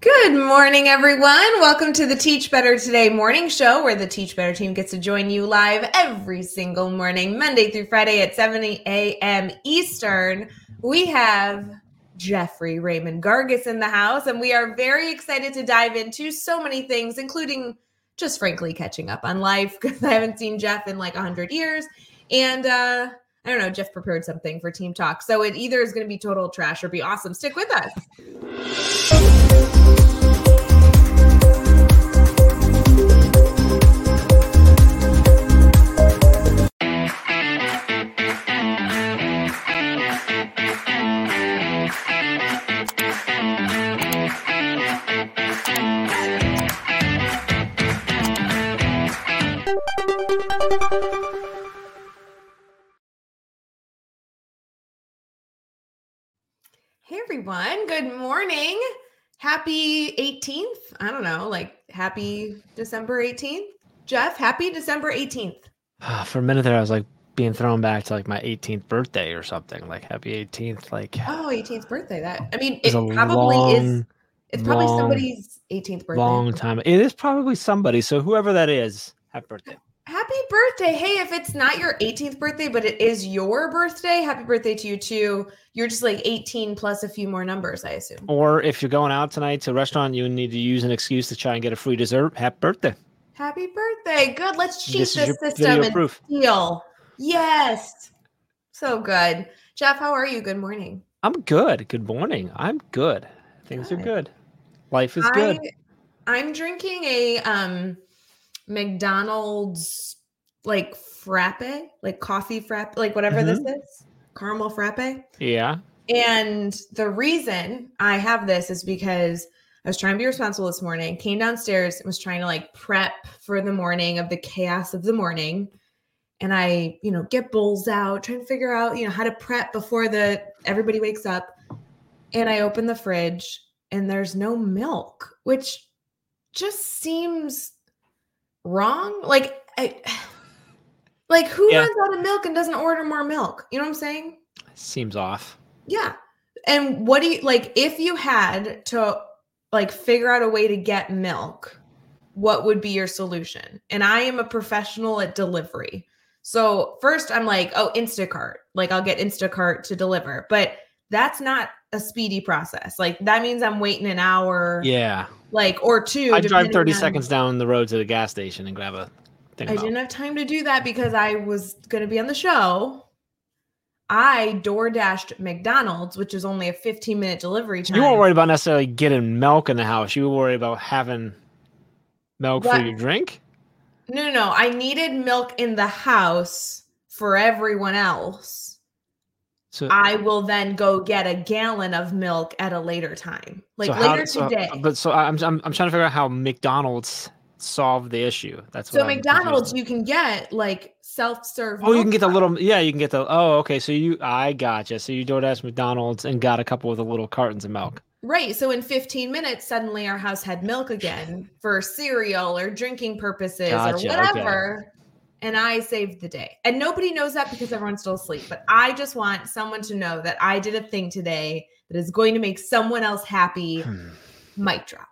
Good morning, everyone. Welcome to the Teach Better Today morning show, where the Teach Better team gets to join you live every single morning, Monday through Friday at 7 a.m. Eastern. We have Jeffrey Raymond Gargas in the house, and we are very excited to dive into so many things, including just frankly catching up on life because I haven't seen Jeff in like 100 years. And uh, I don't know, Jeff prepared something for Team Talk. So it either is going to be total trash or be awesome. Stick with us. Everyone, good morning. Happy 18th. I don't know, like happy December 18th. Jeff, happy December 18th. Ah, for a minute there, I was like being thrown back to like my 18th birthday or something. Like happy 18th. Like oh, 18th birthday. That I mean, it probably long, is. It's probably long, somebody's 18th birthday. Long time. It is probably somebody. So whoever that is, happy birthday. Happy birthday. Hey, if it's not your 18th birthday, but it is your birthday, happy birthday to you too. You're just like 18 plus a few more numbers, I assume. Or if you're going out tonight to a restaurant, you need to use an excuse to try and get a free dessert. Happy birthday. Happy birthday. Good. Let's cheat this, this system and proof. steal. Yes. So good. Jeff, how are you? Good morning. I'm good. Good morning. I'm good. Things good. are good. Life is I, good. I'm drinking a um McDonald's like frappe, like coffee frappe, like whatever mm-hmm. this is, caramel frappe. Yeah. And the reason I have this is because I was trying to be responsible this morning, came downstairs and was trying to like prep for the morning of the chaos of the morning. And I, you know, get bowls out, trying to figure out, you know, how to prep before the everybody wakes up. And I open the fridge and there's no milk, which just seems wrong? Like, I, like who yeah. runs out of milk and doesn't order more milk? You know what I'm saying? Seems off. Yeah. And what do you like if you had to like figure out a way to get milk? What would be your solution? And I am a professional at delivery. So first I'm like, oh, Instacart. Like I'll get Instacart to deliver. But that's not a speedy process. Like that means I'm waiting an hour. Yeah. Like or two. I drive 30 on... seconds down the road to the gas station and grab a thing. I didn't have time to do that because I was going to be on the show. I door dashed McDonald's, which is only a 15 minute delivery time. You weren't worried about necessarily getting milk in the house. You were worried about having milk what? for your drink? No, no, no. I needed milk in the house for everyone else so I will then go get a gallon of milk at a later time, like so later how, today. but so I'm, I'm I'm trying to figure out how McDonald's solved the issue. That's so McDonald's you can get like self serve. Oh, you can get the little yeah, you can get the oh okay. So you I gotcha. So you DoorDash McDonald's and got a couple of the little cartons of milk. Right. So in 15 minutes, suddenly our house had milk again for cereal or drinking purposes gotcha, or whatever. Okay and I saved the day. And nobody knows that because everyone's still asleep. But I just want someone to know that I did a thing today that is going to make someone else happy. Hmm. Mic drop.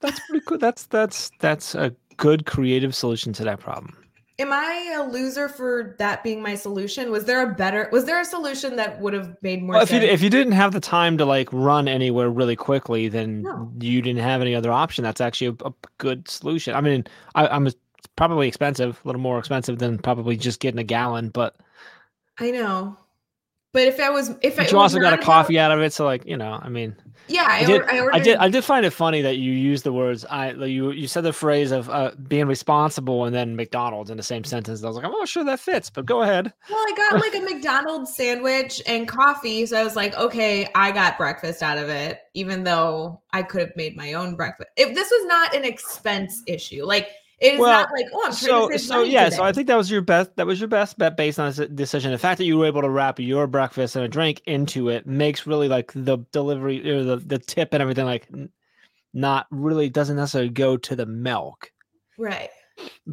That's pretty cool. That's that's that's a good creative solution to that problem. Am I a loser for that being my solution? Was there a better was there a solution that would have made more well, sense? If you, if you didn't have the time to like run anywhere really quickly, then no. you didn't have any other option. That's actually a, a good solution. I mean, I, I'm a probably expensive, a little more expensive than probably just getting a gallon, but I know. But if I was, if I, you also got a coffee out of it, so like you know, I mean, yeah, I, I did. I, ordered... I did. I did find it funny that you used the words. I you you said the phrase of uh, being responsible and then McDonald's in the same sentence. I was like, I'm not sure that fits, but go ahead. Well, I got like a McDonald's sandwich and coffee, so I was like, okay, I got breakfast out of it, even though I could have made my own breakfast. If this was not an expense issue, like it is well, not like, oh, I'm so so yeah. Today. So I think that was your best. That was your best bet based on this decision. The fact that you were able to wrap your breakfast and a drink into it makes really like the delivery or the the tip and everything like not really doesn't necessarily go to the milk. Right.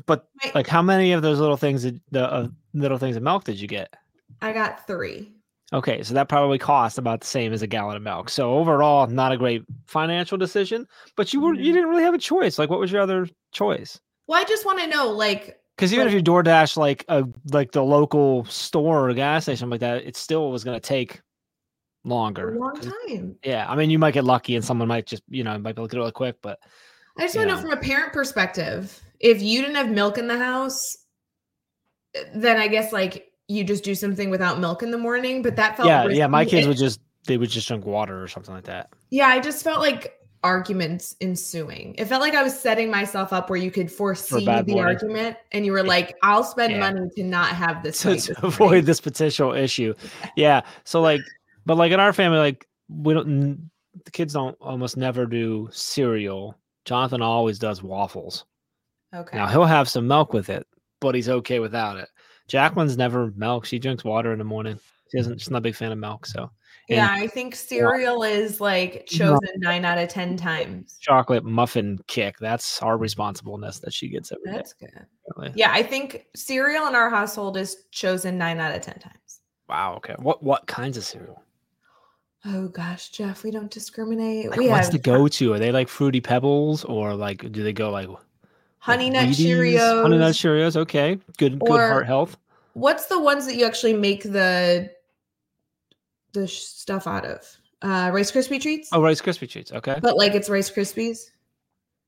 But right. like, how many of those little things, the uh, little things of milk did you get? I got three. Okay, so that probably cost about the same as a gallon of milk. So overall, not a great financial decision, but you were you Mhm. didn't really have a choice. Like, what was your other choice? Well, I just want to know, like, Because even Like- if you DoorDash like a like the local store or gas station like that, it still was going to take a longer. long time. Yeah, I mean, you might get lucky and someone might just you know might be able to get it really quick, but I just want to know from a parent perspective, if you didn't have milk in the house, eh, then I guess like you just do something without milk in the morning. But that felt yeah, yeah, my kids would just they would just drink water or something like that. Yeah, I just felt like arguments ensuing. It felt like I was setting myself up where you could foresee the morning. argument, and you were like, "I'll spend Yeah. money to not have this." to, avoid morning." this potential issue. Yeah. So like, but like in our family, like we don't, the kids don't almost never do cereal. Jonathan always does waffles. Okay. Now he'll have some milk with it, but he's okay without it. Jacqueline's never milk. She drinks water in the morning. She doesn't. She's not a big fan of milk. So yeah, I think cereal is like chosen nine out of ten times. chocolate muffin kick. That's our responsibleness that she gets every day. That's good. really. Yeah, I think cereal in our household is chosen nine out of ten times. Wow. Okay. What what kinds of cereal? Oh gosh, Jeff, we don't discriminate. Like, we what's have the go-to? Are they like fruity pebbles or like do they go like honey like nut Wheaties? Cheerios. Honey Nut Cheerios. Okay, good. good heart health. What's the ones that you actually make the the sh- stuff out of? Uh, Rice Krispie treats, Oh, Rice Krispie treats. Okay, but like it's Rice Krispies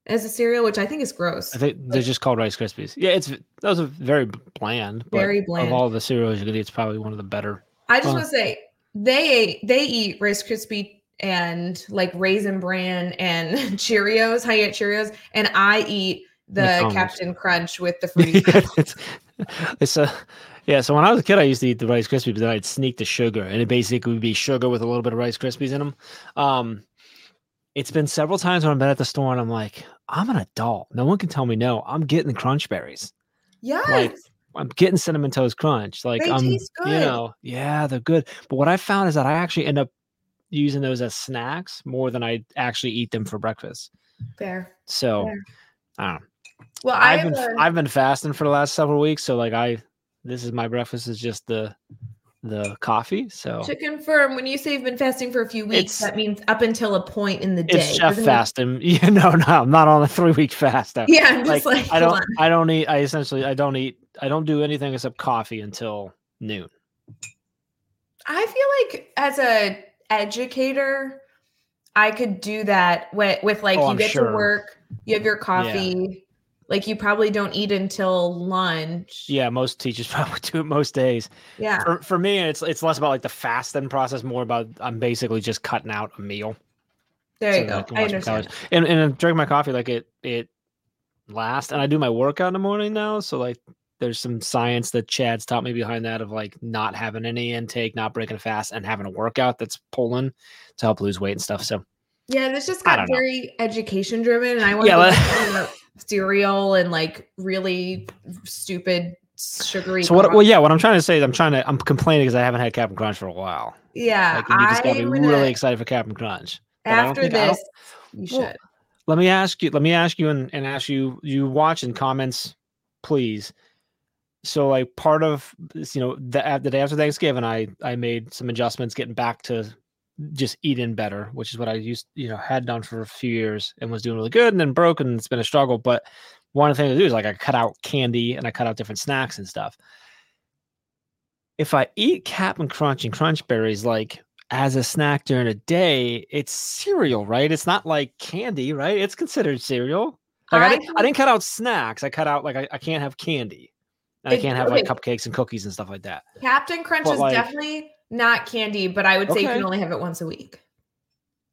as a cereal, which I think is gross. I think they're just called Rice Krispies. Yeah, it's those are very bland. But Very bland. Of all the cereals you could eat, it's probably one of the better. I just want to say they they eat Rice Krispie and like Raisin Bran and Cheerios, Honey Nut Cheerios, and I eat the Captain Crunch with the fruity. It's, it's a yeah. So when I was a kid, I used to eat the Rice Krispies, but then I'd sneak the sugar, and it basically would be sugar with a little bit of Rice Krispies in them. Um, it's been several times when I've been at the store and I'm like, I'm an adult. No one can tell me no. I'm getting the crunch berries. yes. I'm getting cinnamon toast crunch. Like They I'm, you know, yeah, they're good. But what I found is that I actually end up using those as snacks more than I actually eat them for breakfast. Fair. So Fair. I don't know. Well, I I've have been a- I've been fasting for the last several weeks. So like I, this is my breakfast is just the the coffee. So to confirm when you say you've been fasting for a few weeks, that means up until a point in the day. it's chef fasting. Yeah, no, no, I'm not on a three week fast. Yeah, I'm just like, I don't on. I don't eat. I essentially I don't eat. I don't do anything except coffee until noon. I feel like as a educator, I could do that with, with like Oh, you I'm get sure. to work, you have your coffee, like you probably don't eat until lunch. Yeah, most teachers probably do it most days. Yeah. For, for me, it's it's less about like the fasting process, more about I'm basically just cutting out a meal. There so you go. can I understand. And and I drink my coffee like it it lasts, and I do my workout in the morning now. So like, there's some science that Chad's taught me behind that of like not having any intake, not breaking a fast, and having a workout that's pulling to help lose weight and stuff. So Yeah, this just got don't know. very education driven, and I want Yeah, to cereal and like really stupid sugary. so what? coffee. Well, yeah, what I'm trying to say is I'm trying to I'm complaining because I haven't had Captain Crunch for a while. yeah, Like, you just gotta be I'm gonna- really excited for Captain Crunch. but after this. You Well, let me ask you let me ask you and, and ask you you watch in comments please so like part of this you know the, the day after thanksgiving i i made some adjustments getting back to just eating better which is what i used you know had done for a few years and was doing really good and then broke and it's been a struggle but one of the things to do is like i cut out candy and i cut out different snacks and stuff if i eat captain crunch and crunch berries like as a snack during a day, it's cereal, right? It's not like candy, right? It's considered cereal. Like I, I didn't, I didn't cut out snacks. I cut out like I, I can't have candy. And I can't have like cupcakes and cookies and stuff like that. Captain Crunch But, is like- definitely not candy, but I would say you Okay. can only have it once a week.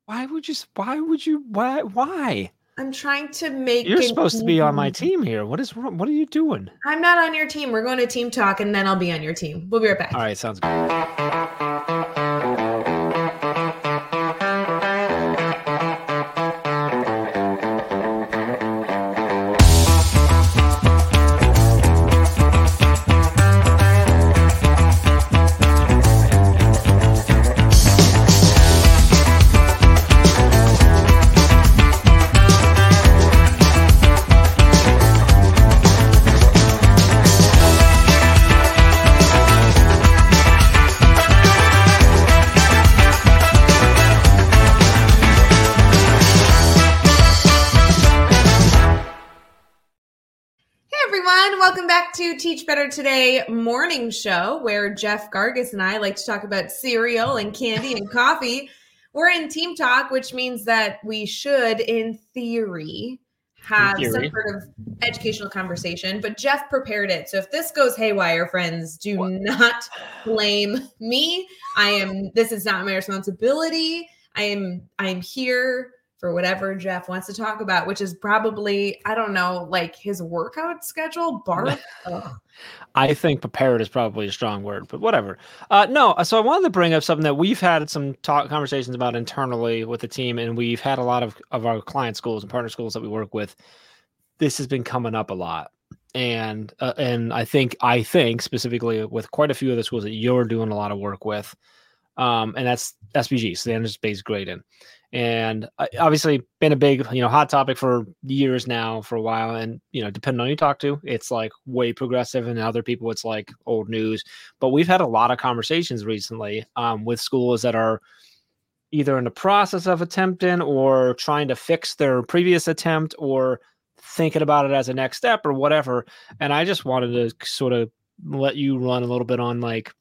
Why would you? s- Why would you? Why? Why? I'm trying to make. You're an supposed to be on my team here. What is wrong? What are you doing? I'm not on your team. We're going to team talk, and then I'll be on your team. We'll be right back. All right, sounds good. To Teach Better Today morning show, where Jeff Gargas and I like to talk about cereal and candy and coffee. We're in team talk, which means that we should, in theory, have some sort of educational conversation. But Jeff prepared it. So if this goes haywire, friends, do what? not blame me. I am, this is not my responsibility. I am, I am here for whatever Jeff wants to talk about, which is probably, I don't know, like his workout schedule. Barf. I think prepared is probably a strong word, but whatever. Uh, no, so I wanted to bring up something that we've had some talk conversations about internally with the team, and we've had a lot of, of our client schools and partner schools that we work with. This has been coming up a lot. And uh, and I think I think specifically with quite a few of the schools that you're doing a lot of work with, um, and that's SBG, so the standards based grading and uh, obviously been a big you know hot topic for years now for a while. And you know depending on who you talk to it's like way progressive and other people it's like old news. But we've had a lot of conversations recently um, with schools that are either in the process of attempting or trying to fix their previous attempt or thinking about it as a next step or whatever. And i just wanted to sort of let you run a little bit on like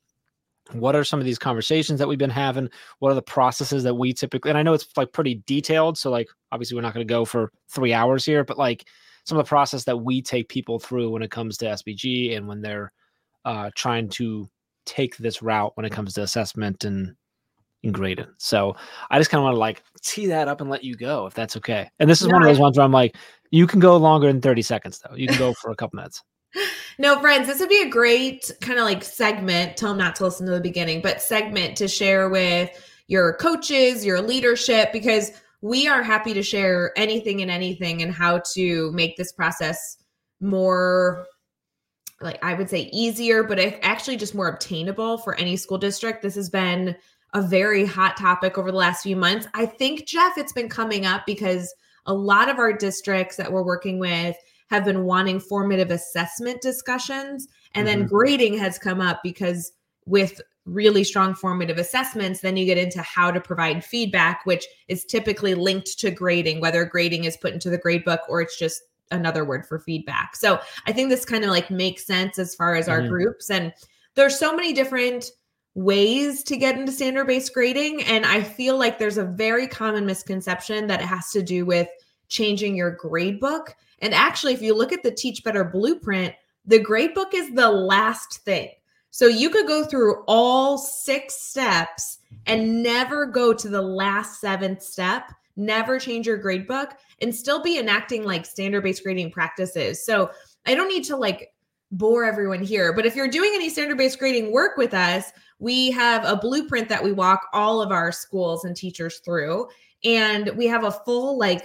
what are some of these conversations that we've been having? What are the processes that we typically and i know it's like pretty detailed so like obviously we're not going to go for three hours here but like some of the process that we take people through when it comes to sbg and when they're uh, trying to take this route when it comes to assessment and, and grading. So i just kind of want to like tee that up and let you go if that's okay. And this is one of those ones where i'm like you can go longer than 30 seconds though. You can go for a couple minutes no, friends, this would be a great kind of like segment. Tell them not to listen to the beginning, but segment to share with your coaches, your leadership, because we are happy to share anything and anything and how to make this process more like I would say easier, but actually just more obtainable for any school district. This has been a very hot topic over the last few months. I think, Jeff, it's been coming up because a lot of our districts that we're working with have been wanting formative assessment discussions. And mm-hmm. then grading has come up because with really strong formative assessments, then you get into how to provide feedback, which is typically linked to grading, whether grading is put into the grade book or it's just another word for feedback. So I think this kind of like makes sense as far as mm-hmm. our groups. And there's so many different ways to get into standard based grading. And I feel like there's a very common misconception that it has to do with changing your grade book. And actually, if you look at the Teach Better blueprint, the grade book is the last thing. So you could go through all six steps and never go to the last seventh step, never change your grade book, and still be enacting like standard based grading practices. So I don't need to like bore everyone here, but if you're doing any standard based grading work with us, we have a blueprint that we walk all of our schools and teachers through. And we have a full like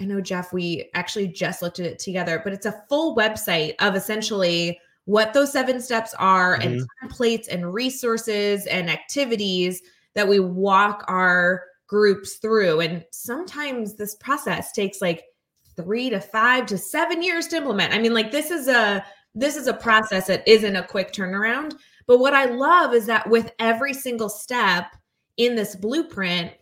I know, Jeff, we actually just looked at it together, but it's a full website of essentially what those seven steps are mm-hmm. and templates and resources and activities that we walk our groups through. And sometimes this process takes like three to five to seven years to implement. I mean, like this is a this is a process that isn't a quick turnaround. But what I love is that with every single step in this blueprint,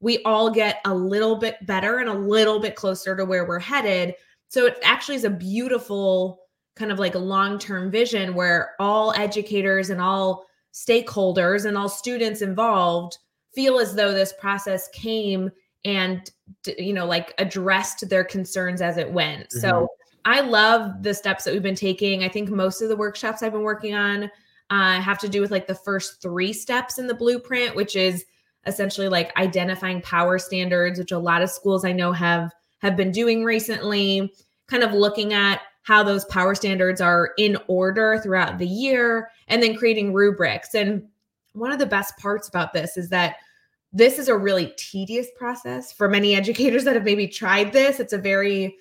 we all get a little bit better and a little bit closer to where we're headed. So it actually is a beautiful kind of like a long-term vision where all educators and all stakeholders and all students involved feel as though this process came and you know like addressed their concerns as it went. Mm-hmm. So I love the steps that we've been taking. I think most of the workshops I've been working on uh, have to do with like the first three steps in the blueprint, which is essentially like identifying power standards which a lot of schools i know have have been doing recently kind of looking at how those power standards are in order throughout the year and then creating rubrics. And one of the best parts about this is that this is a really tedious process for many educators that have maybe tried this. It's a very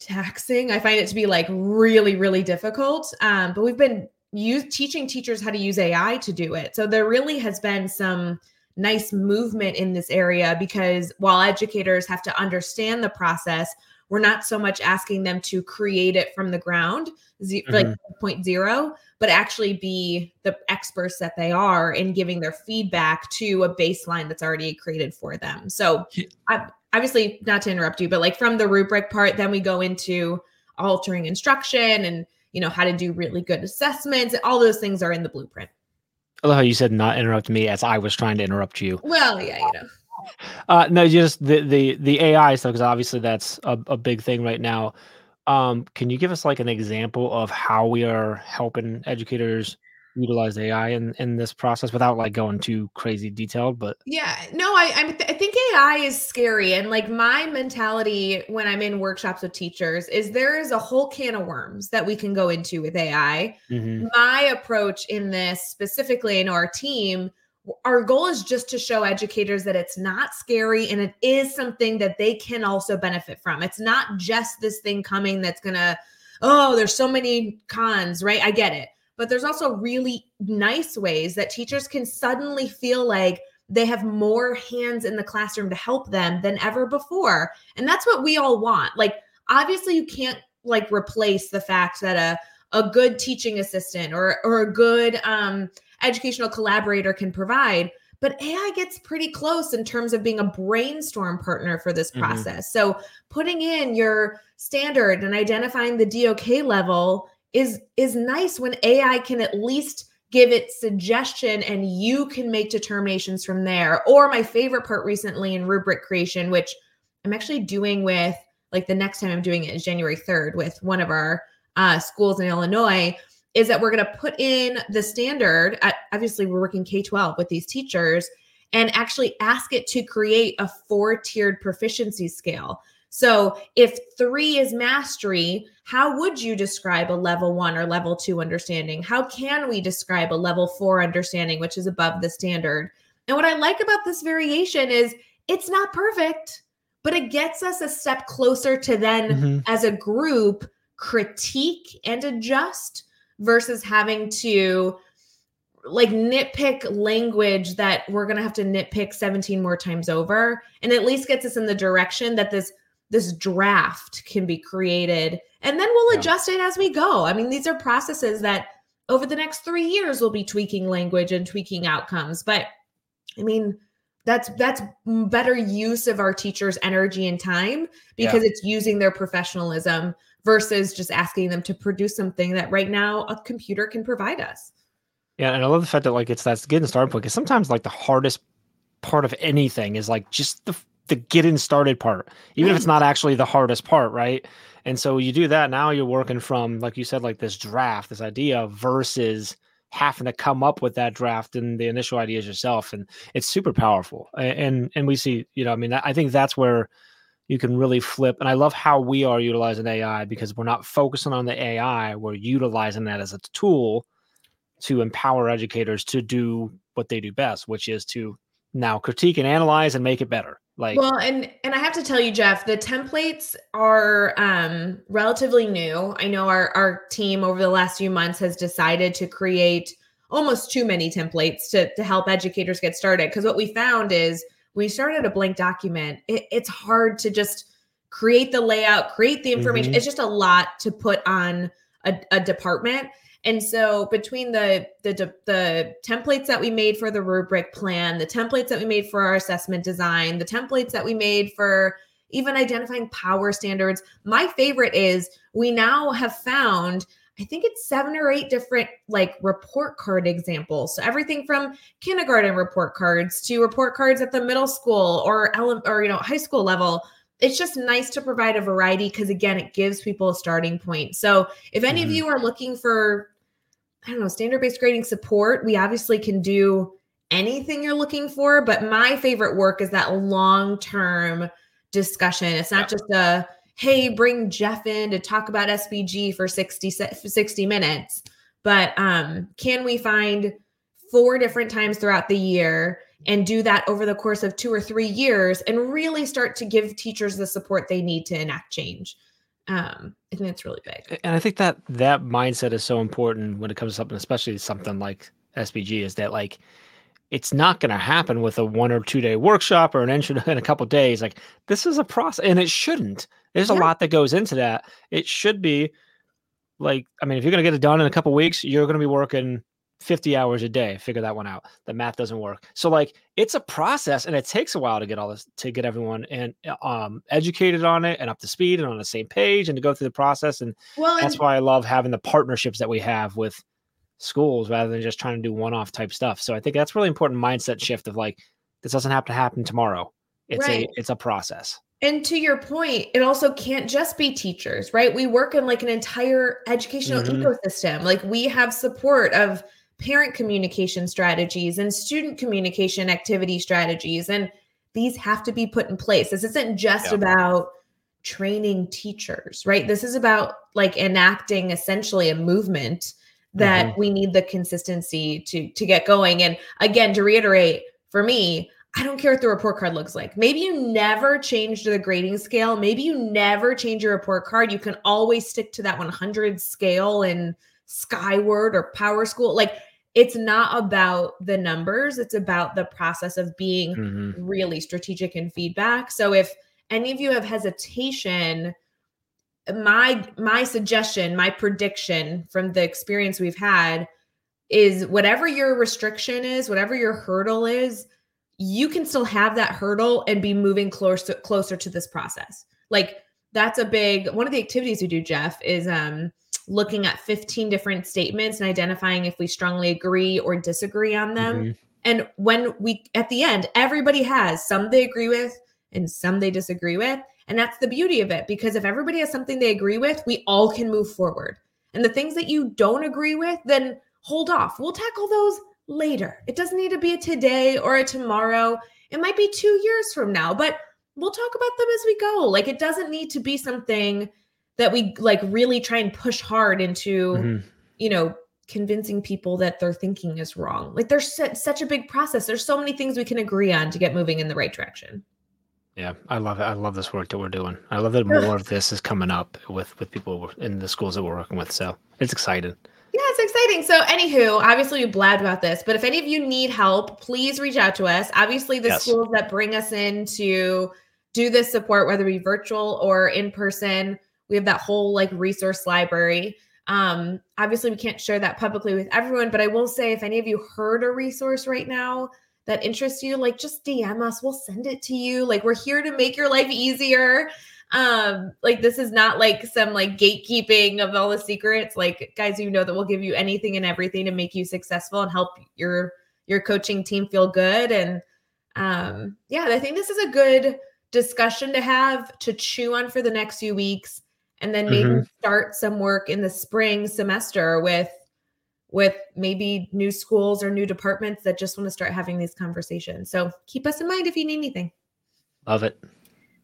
taxing. I find it to be like really really difficult. Um, but we've been use, teaching teachers how to use ai to do it. So there really has been some nice movement in this area because while educators have to understand the process, we're not so much asking them to create it from the ground, z- mm-hmm. like point zero, but actually be the experts that they are in giving their feedback to a baseline that's already created for them. So, I, obviously, not to interrupt you, but like from the rubric part, then we go into altering instruction and you know how to do really good assessments all those things are in the blueprint I love how you said not interrupt me as I was trying to interrupt you. well yeah you know Uh, no, just the the the AI stuff because obviously that's a, a big thing right now. Um, can you give us like an example of how we are helping educators utilize AI in in this process without like going too crazy detailed? But Yeah, no, I I, th- I think AI is scary, and like my mentality when I'm in workshops with teachers is there is a whole can of worms that we can go into with AI. Mhm. My approach in this specifically in our team, our goal is just to show educators that it's not scary and it is something that they can also benefit from. It's not just this thing coming that's gonna, oh, there's so many cons, right? I get it. But there's also really nice ways that teachers can suddenly feel like they have more hands in the classroom to help them than ever before. And that's what we all want. Like, obviously, you can't like replace the fact that a, a good teaching assistant or, or a good um, educational collaborator can provide. But AI gets pretty close in terms of being a brainstorm partner for this Mhm. process. So putting in your standard and identifying the DOK level is is nice when AI can at least give it suggestion and you can make determinations from there. Or my favorite part recently in rubric creation, which I'm actually doing with like the next time I'm doing it is January 3rd with one of our uh, schools in Illinois, is that we're going to put in the standard. At, obviously, we're working K 12 with these teachers and actually ask it to create a four tiered proficiency scale. So if three is mastery, how would you describe a level one or level two understanding? How can we describe a level four understanding, which is above the standard? And what I like about this variation is it's not perfect, but it gets us a step closer to then, Mhm. as a group, critique and adjust versus having to like nitpick language that we're going to have to nitpick 17 more times over and at least gets us in the direction that this this draft can be created and then we'll Yeah. adjust it as we go. I mean these are processes that over the next 3 years we'll be tweaking language and tweaking outcomes but i mean that's that's better use of our teachers energy and time because it's using their professionalism versus just asking them to produce something that right now a computer can provide us. Yeah, and I love the fact that like it's that's getting started point because sometimes like the hardest part of anything is like just the the getting started part, even if it's hmm. not actually the hardest part, right? And so you do that now you're working from like you said like this draft, this idea versus having to come up with that draft and the initial ideas yourself, and it's super powerful. And and we see, you know, I mean, I I think that's where you can really flip. And I love how we are utilizing AI because we're not focusing on the AI, we're utilizing that as a tool to empower educators to do what they do best, which is to now critique and analyze and make it better. Like, well and and i have to tell you jeff the templates are um relatively new. I know our our team over the last few months has decided to create almost too many templates to to help educators get started. Because what we found is we started a blank document it, it's hard to just create the layout create the information. Mhm. it's just a lot to put on a, a department and so between the, the the templates that we made for the rubric plan, the templates that we made for our assessment design, the templates that we made for even identifying power standards, my favorite is we now have found I think it's seven or eight different like report card examples. So everything from kindergarten report cards to report cards at the middle school or ele- or you know high school level. It's just nice to provide a variety because again, it gives people a starting point. So if any of Mhm. you are looking for I don't know, standard based grading support, we obviously can do anything you're looking for. But my favorite work is that long term discussion. It's not just a, hey, bring Jeff in to talk about SBG for 60, 60 minutes. But um, can we find four different times throughout the year and do that over the course of two or three years and really start to give teachers the support they need to enact change? Um, I think that's really big. and I think that that mindset is so important when it comes to something, especially something like SBG, is that like it's not going to happen with a one or two day workshop or an intro in a couple days. Like this is a process, and it shouldn't. There's a lot that goes into that. It should be like, I mean, if you're going to get it done in a couple weeks, you're going to be working 50 hours a day figure that one out the math doesn't work so like it's a process and it takes a while to get all this to get everyone and um educated on it and up to speed and on the same page and to go through the process and well that's and- why i love having the partnerships that we have with schools rather than just trying to do one-off type stuff so i think that's really important mindset shift of like this doesn't have to happen tomorrow it's right. a it's a process and to your point, it also can't just be teachers, right? We work in like an entire educational mm-hmm. ecosystem. Like we have support of parent communication strategies and student communication activity strategies. And these have to be put in place. This isn't just yeah. about training teachers, right? This is about like enacting essentially a movement that mm-hmm. we need the consistency to to get going. And again, to reiterate, for me, I don't care what the report card looks like. Maybe you never changed the grading scale. Maybe you never change your report card. You can always stick to that 100 scale in Skyward or PowerSchool. Like it's not about the numbers, it's about the process of being mm-hmm. really strategic in feedback. So if any of you have hesitation, my my suggestion, my prediction from the experience we've had is whatever your restriction is, whatever your hurdle is, you can still have that hurdle and be moving closer closer to this process. Like that's a big one of the activities we do, Jeff, is um looking at 15 different statements and identifying if we strongly agree or disagree on them. Mm-hmm. And when we at the end, everybody has some they agree with and some they disagree with. And that's the beauty of it because if everybody has something they agree with, we all can move forward. And the things that you don't agree with, then hold off. We'll tackle those later. It doesn't need to be a today or a tomorrow. It might be two years from now, but we'll talk about them as we go. Like it doesn't need to be something that we like really try and push hard into, mm-hmm. you know, convincing people that their thinking is wrong. Like there's such a big process. There's so many things we can agree on to get moving in the right direction. Yeah, I love it. I love this work that we're doing. I love that more of this is coming up with with people in the schools that we're working with. So it's exciting. Yeah, it's exciting. So, anywho, obviously we blabbed about this, but if any of you need help, please reach out to us. Obviously, the yes. schools that bring us in to do this support, whether it be virtual or in person, we have that whole like resource library. Um, obviously, we can't share that publicly with everyone, but I will say if any of you heard a resource right now that interests you, like just DM us, we'll send it to you. Like, we're here to make your life easier. Um like this is not like some like gatekeeping of all the secrets. Like guys you know that we'll give you anything and everything to make you successful and help your your coaching team feel good. And um yeah i think this is a good discussion to have to chew on for the next few weeks and then maybe mm-hmm. start some work in the spring semester with with maybe new schools or new departments that just want to start having these conversations so keep us in mind if you need anything love it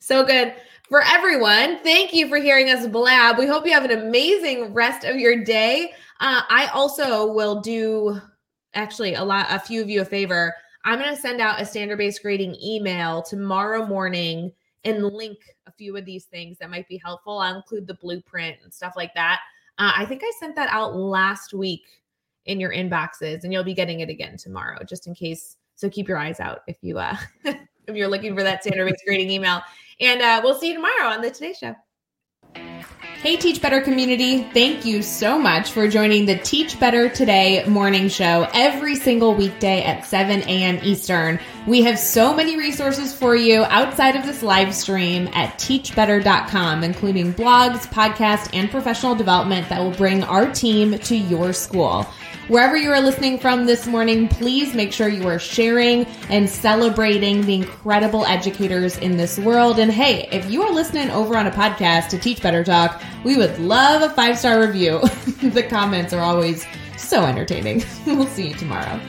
so good for everyone. Thank you for hearing us blab. We hope you have an amazing rest of your day. Uh, I also will do actually a lot, a few of you a favor. I'm going to send out a standard based grading email tomorrow morning and link a few of these things that might be helpful. I'll include the blueprint and stuff like that. Uh, I think I sent that out last week in your inboxes, and you'll be getting it again tomorrow, just in case. So keep your eyes out if you uh, if you're looking for that standard based grading email. And uh, we'll see you tomorrow on the Today Show. Hey, Teach Better community. Thank you so much for joining the Teach Better Today morning show every single weekday at 7 a.m. Eastern. We have so many resources for you outside of this live stream at teachbetter.com, including blogs, podcasts, and professional development that will bring our team to your school. Wherever you are listening from this morning, please make sure you are sharing and celebrating the incredible educators in this world. And hey, if you are listening over on a podcast to Teach Better Talk, we would love a five star review. the comments are always so entertaining. we'll see you tomorrow.